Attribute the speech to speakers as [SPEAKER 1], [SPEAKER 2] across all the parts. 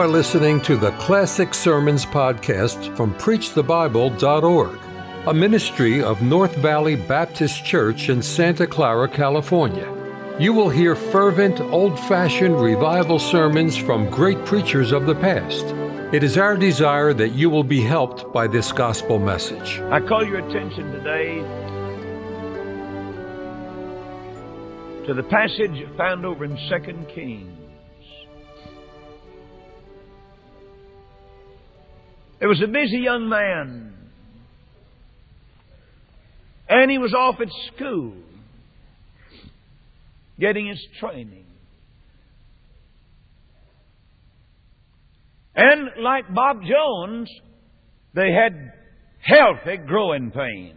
[SPEAKER 1] are listening to the Classic Sermons podcast from PreachTheBible.org, a ministry of North Valley Baptist Church in Santa Clara, California. You will hear fervent, old fashioned revival sermons from great preachers of the past. It is our desire that you will be helped by this gospel message.
[SPEAKER 2] I call your attention today to the passage found over in 2 Kings. There was a busy young man, and he was off at school getting his training. And like Bob Jones, they had healthy growing pains.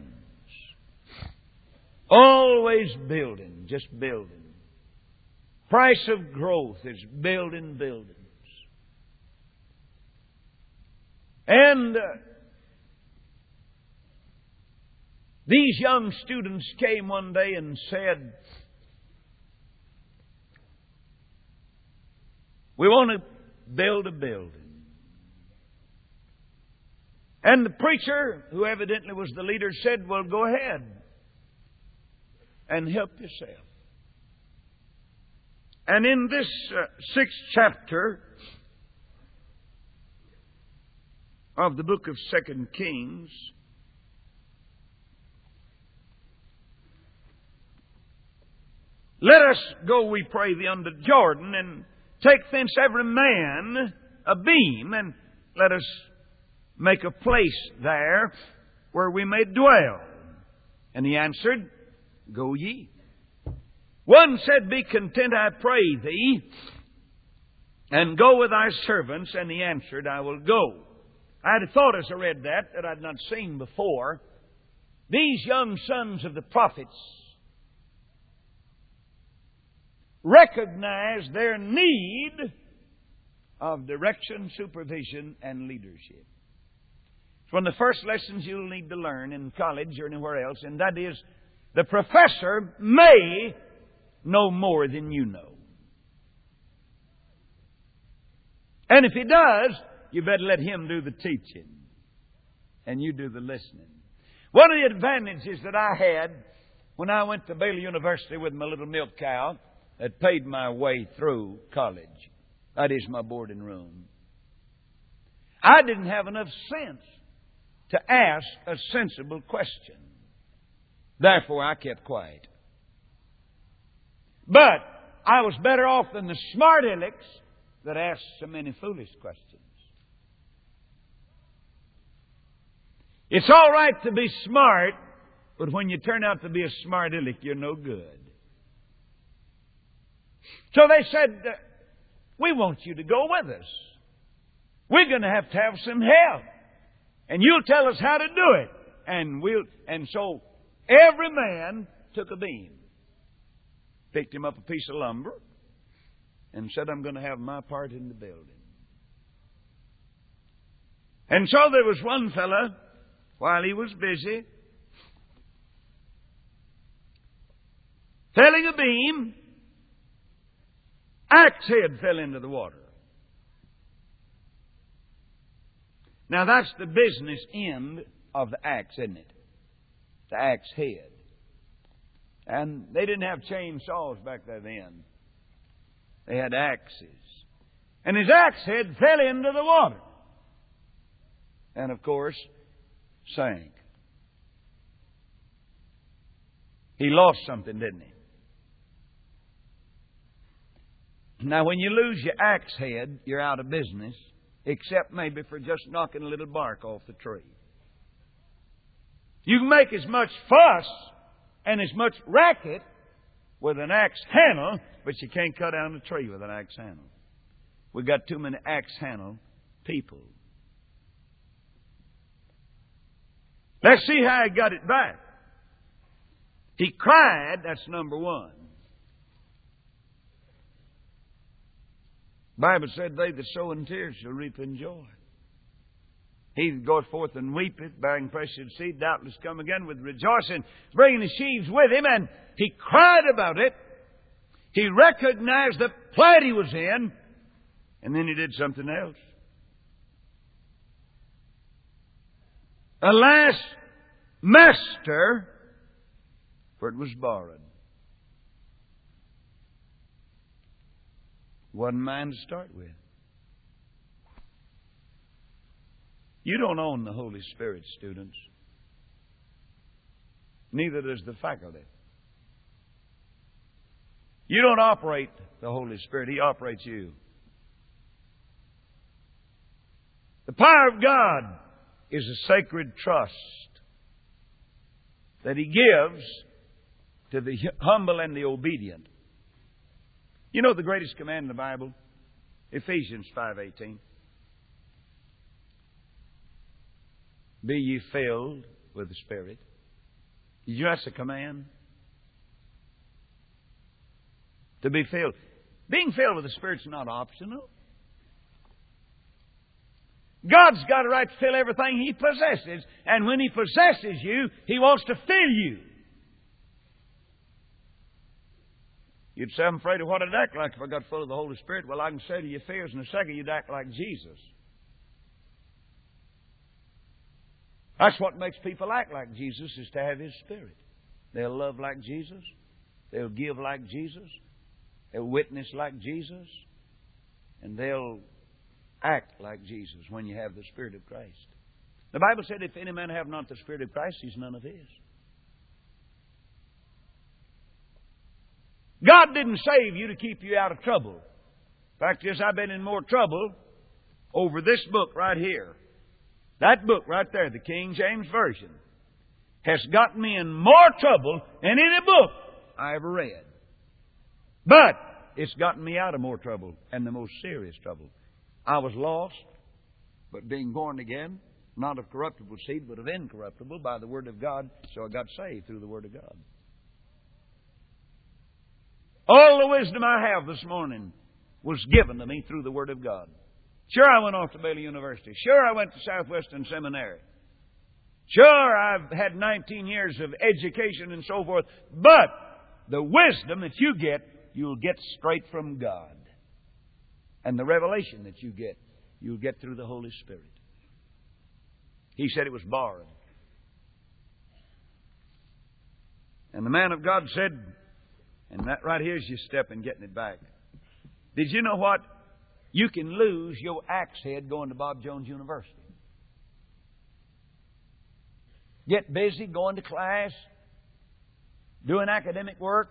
[SPEAKER 2] Always building, just building. Price of growth is building buildings. And uh, these young students came one day and said, We want to build a building. And the preacher, who evidently was the leader, said, Well, go ahead and help yourself. And in this uh, sixth chapter of the book of Second Kings, let us go, we pray thee, unto Jordan, and take thence every man a beam, and let us make a place there where we may dwell. And he answered, Go ye. One said, Be content, I pray thee, and go with thy servants. And he answered, I will go. I had thought as I read that, that I'd not seen before. These young sons of the prophets recognize their need of direction, supervision, and leadership. It's one of the first lessons you'll need to learn in college or anywhere else, and that is the professor may know more than you know. And if he does, you better let him do the teaching and you do the listening. One of the advantages that I had when I went to Baylor University with my little milk cow that paid my way through college, that is my boarding room, I didn't have enough sense to ask a sensible question. Therefore, I kept quiet. But I was better off than the smart alecks that asked so many foolish questions. It's all right to be smart, but when you turn out to be a smart aleck, you're no good. So they said, uh, We want you to go with us. We're going to have to have some help. And you'll tell us how to do it. And we'll, and so every man took a beam, picked him up a piece of lumber, and said, I'm going to have my part in the building. And so there was one fellow while he was busy felling a beam, axe head fell into the water. Now that's the business end of the axe, isn't it? The axe head. And they didn't have chainsaws back then. They had axes. And his axe head fell into the water. And of course, sank. He lost something, didn't he? Now, when you lose your axe head, you're out of business, except maybe for just knocking a little bark off the tree. You can make as much fuss and as much racket with an axe handle, but you can't cut down a tree with an axe handle. We've got too many axe handle people. Let's see how he got it back. He cried, that's number one. Bible said, They that sow in tears shall reap in joy. He that goeth forth and weepeth, bearing precious seed, doubtless come again with rejoicing, bringing the sheaves with him, and he cried about it. He recognized the plight he was in, And then he did something else. Alas, master, for it was borrowed. Wasn't mine to start with. You don't own the Holy Spirit, students. Neither does the faculty. You don't operate the Holy Spirit, He operates you. The power of God is a sacred trust that He gives to the humble and the obedient. You know the greatest command in the Bible? Ephesians 5:18. Be ye filled with the Spirit. Did you ask a command? To be filled. Being filled with the Spirit's not optional. God's got a right to fill everything He possesses, and when He possesses you, He wants to fill you. You'd say, I'm afraid of what I'd act like if I got full of the Holy Spirit. Well, I can say to you, fears in a second, you'd act like Jesus. That's what makes people act like Jesus, is to have His Spirit. They'll love like Jesus. They'll give like Jesus. They'll witness like Jesus. And they'll act like Jesus when you have the Spirit of Christ. The Bible said, if any man have not the Spirit of Christ, he's none of his. God didn't save you to keep you out of trouble. Fact is, I've been in more trouble over this book right here. That book right there, the King James Version, has gotten me in more trouble than any book I ever read. But it's gotten me out of more trouble and the most serious trouble. I was lost, but being born again, not of corruptible seed, but of incorruptible by the Word of God, so I got saved through the Word of God. All the wisdom I have this morning was given to me through the Word of God. Sure, I went off to Baylor University. Sure, I went to Southwestern Seminary. Sure, I've had 19 years of education and so forth. But the wisdom that you get, you'll get straight from God. And the revelation that you get, you'll get through the Holy Spirit. He said it was borrowed. And the man of God said, and that right here is your step in getting it back. Did you know what? You can lose your axe head going to Bob Jones University. Get busy going to class, doing academic work,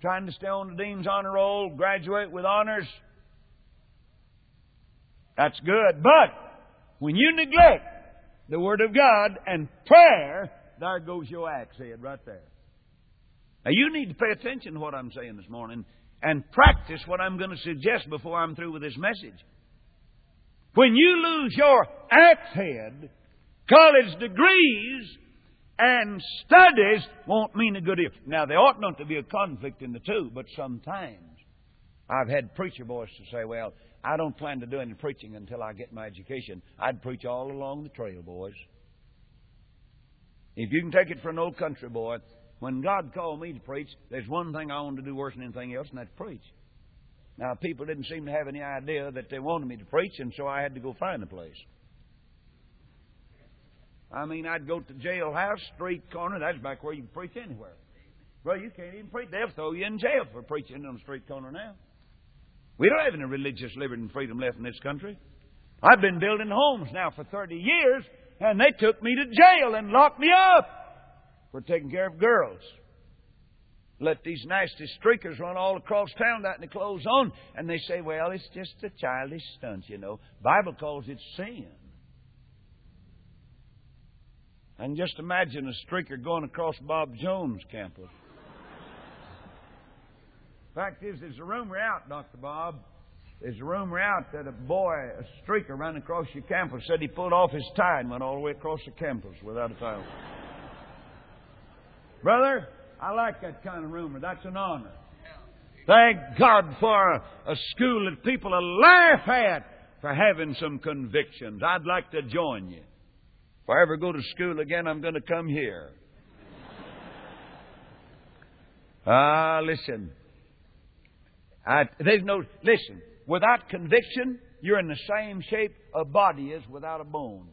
[SPEAKER 2] trying to stay on the Dean's Honor Roll, graduate with honors, that's good. But when you neglect the Word of God and prayer, there goes your axe head right there. Now you need to pay attention to what I'm saying this morning and practice what I'm going to suggest before I'm through with this message. When you lose your axe head, college degrees and studies won't mean a good deal. Now, there ought not to be a conflict in the two, but sometimes I've had preacher boys to say, well, I don't plan to do any preaching until I get my education. I'd preach all along the trail, boys. If you can take it for an old country boy, when God called me to preach, there's one thing I wanted to do worse than anything else, and that's preach. Now, people didn't seem to have any idea that they wanted me to preach, and so I had to go find a place. I mean, I'd go to jailhouse, street corner. That's back where you can preach anywhere. Well, you can't even preach. They'll throw you in jail for preaching on the street corner now. We don't have any religious liberty and freedom left in this country. I've been building homes now for 30 years, and they took me to jail and locked me up for taking care of girls. Let these nasty streakers run all across town without any clothes on, and they say, well, it's just a childish stunt, you know. Bible calls it sin. I can just imagine a streaker going across Bob Jones' campus. Fact is, there's a rumor out, Dr. Bob. There's a rumor out that a boy, a streaker, ran across your campus, said he pulled off his tie and went all the way across the campus without a tie. Brother, I like that kind of rumor. That's an honor. Thank God for a, school that people will laugh at for having some convictions. I'd like to join you. If I ever go to school again, I'm going to come here. Ah, listen. I, there's no, listen, without conviction, you're in the same shape a body is without a bone.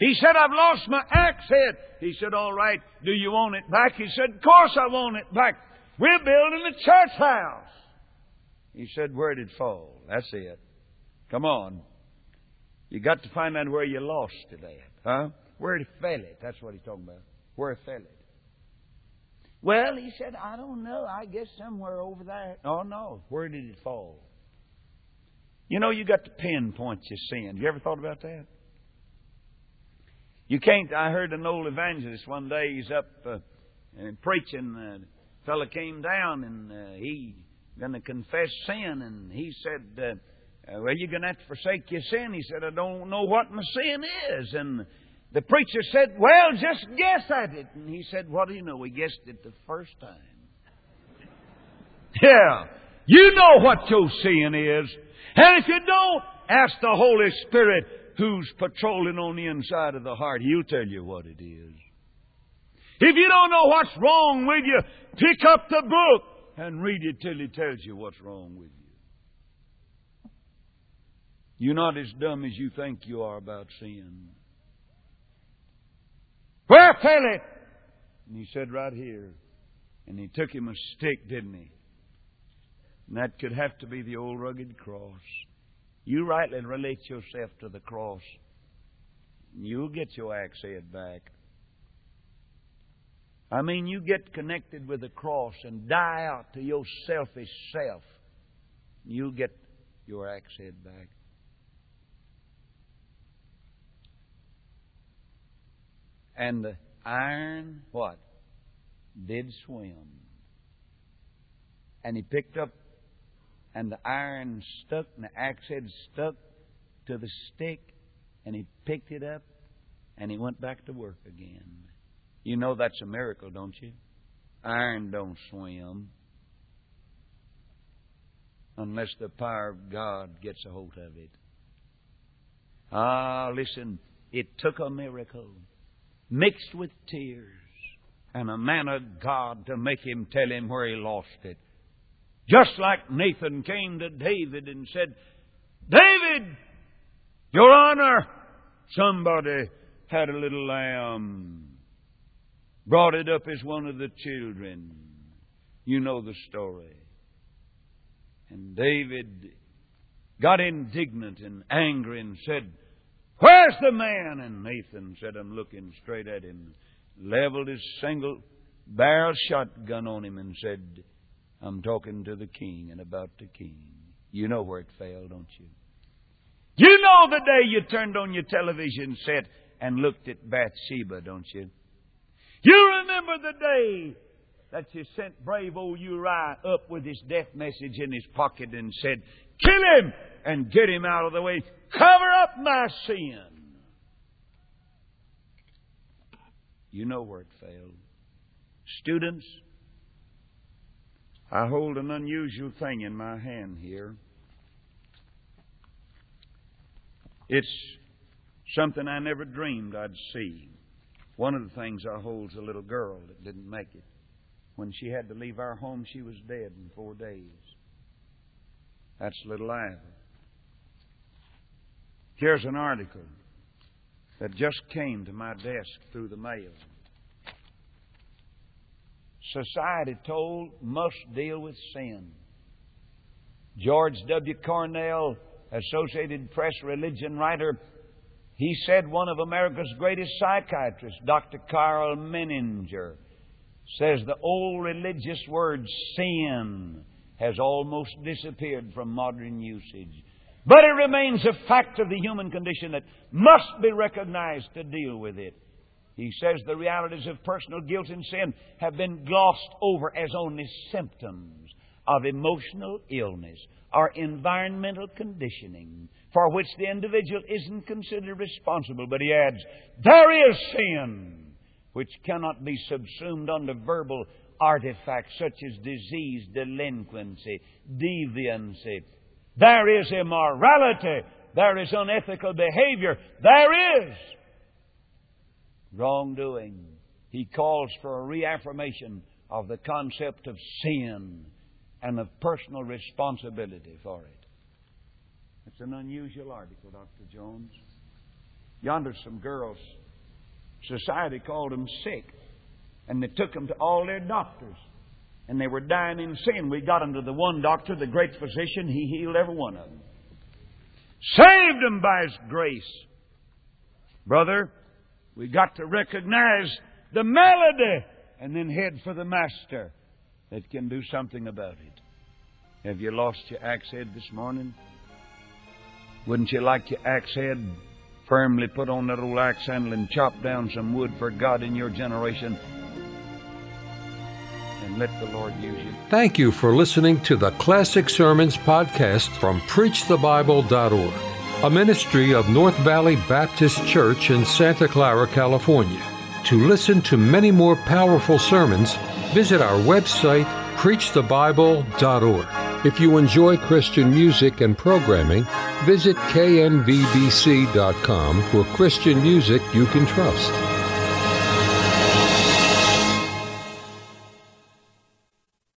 [SPEAKER 2] He said, I've lost my axe head. He said, All right, do you want it back? He said, Of course I want it back. We're building a church house. He said, Where did it fall? That's it. Come on. You got to find out where you lost it at. Huh? Where it fell it. That's what he's talking about. Where it fell it. Well, he said, I don't know. I guess somewhere over there. Oh, no. Where did it fall? You know, you got to pinpoint your sin. You ever thought about that? You can't. I heard an old evangelist one day. He's up uh, and preaching. Uh, fella came down and uh, he going to confess sin, and he said, uh "Well, you're going to have to forsake your sin." He said, "I don't know what my sin is." And the preacher said, Well, just guess at it. And he said, What do you know? We guessed it the first time. Yeah. You know what your sin is. And if you don't, ask the Holy Spirit who's patrolling on the inside of the heart. He'll tell you what it is. If you don't know what's wrong with you, pick up the book and read it till he tells you what's wrong with you. You're not as dumb as you think you are about sin. Where it? And he said, Right here. And he took him a stick, didn't he? And that could have to be the old rugged cross. You rightly relate yourself to the cross. You'll get your axe head back. I mean, you get connected with the cross and die out to your selfish self. You'll get your axe head back. And the iron, what? Did swim. And he picked up, and the iron stuck, and the axe head stuck to the stick, and he picked it up, and he went back to work again. You know that's a miracle, don't you? Iron don't swim unless the power of God gets a hold of it. Ah, listen, it took a miracle mixed with tears, and a man of God to make him tell him where he lost it. Just like Nathan came to David and said, David, Your Honor, somebody had a little lamb, brought it up as one of the children. You know the story. And David got indignant and angry and said, Where's the man? And Nathan said, I'm looking straight at him, leveled his single barrel shotgun on him, and said, I'm talking to the king and about the king. You know where it fell, don't you? You know the day you turned on your television set and looked at Bathsheba, don't you? You remember the day that you sent brave old Uriah up with his death message in his pocket and said, Kill him and get him out of the way. Cover up my sin. You know where it failed. Students, I hold an unusual thing in my hand here. It's something I never dreamed I'd see. One of the things I hold is a little girl that didn't make it. When she had to leave our home, she was dead in four days. That's little Ivy. Here's an article that just came to my desk through the mail. Society told must deal with sin. George W. Cornell, Associated Press religion writer, he said one of America's greatest psychiatrists, Dr. Karl Menninger, says the old religious word sin has almost disappeared from modern usage. But it remains a fact of the human condition that must be recognized to deal with it. He says the realities of personal guilt and sin have been glossed over as only symptoms of emotional illness or environmental conditioning for which the individual isn't considered responsible. But he adds, there is sin which cannot be subsumed under verbal artifacts such as disease, delinquency, deviancy. There is immorality. There is unethical behavior. There is wrongdoing. He calls for a reaffirmation of the concept of sin and of personal responsibility for it. It's an unusual article, Dr. Jones. Yonder, some girls, society called them sick, and they took them to all their doctors, and they were dying in sin. We got them to the one doctor, the great physician, he healed every one of them. Saved them by His grace. Brother, we got to recognize the melody and then head for the Master that can do something about it. Have you lost your axe head this morning? Wouldn't you like your axe head firmly put on that old axe handle and chop down some wood for God in your generation? Let the Lord use you.
[SPEAKER 1] Thank you for listening to the Classic Sermons podcast from PreachTheBible.org, a ministry of North Valley Baptist Church in Santa Clara, California. To listen to many more powerful sermons, visit our website, PreachTheBible.org. If you enjoy Christian music and programming, visit knvbc.com for Christian music you can trust.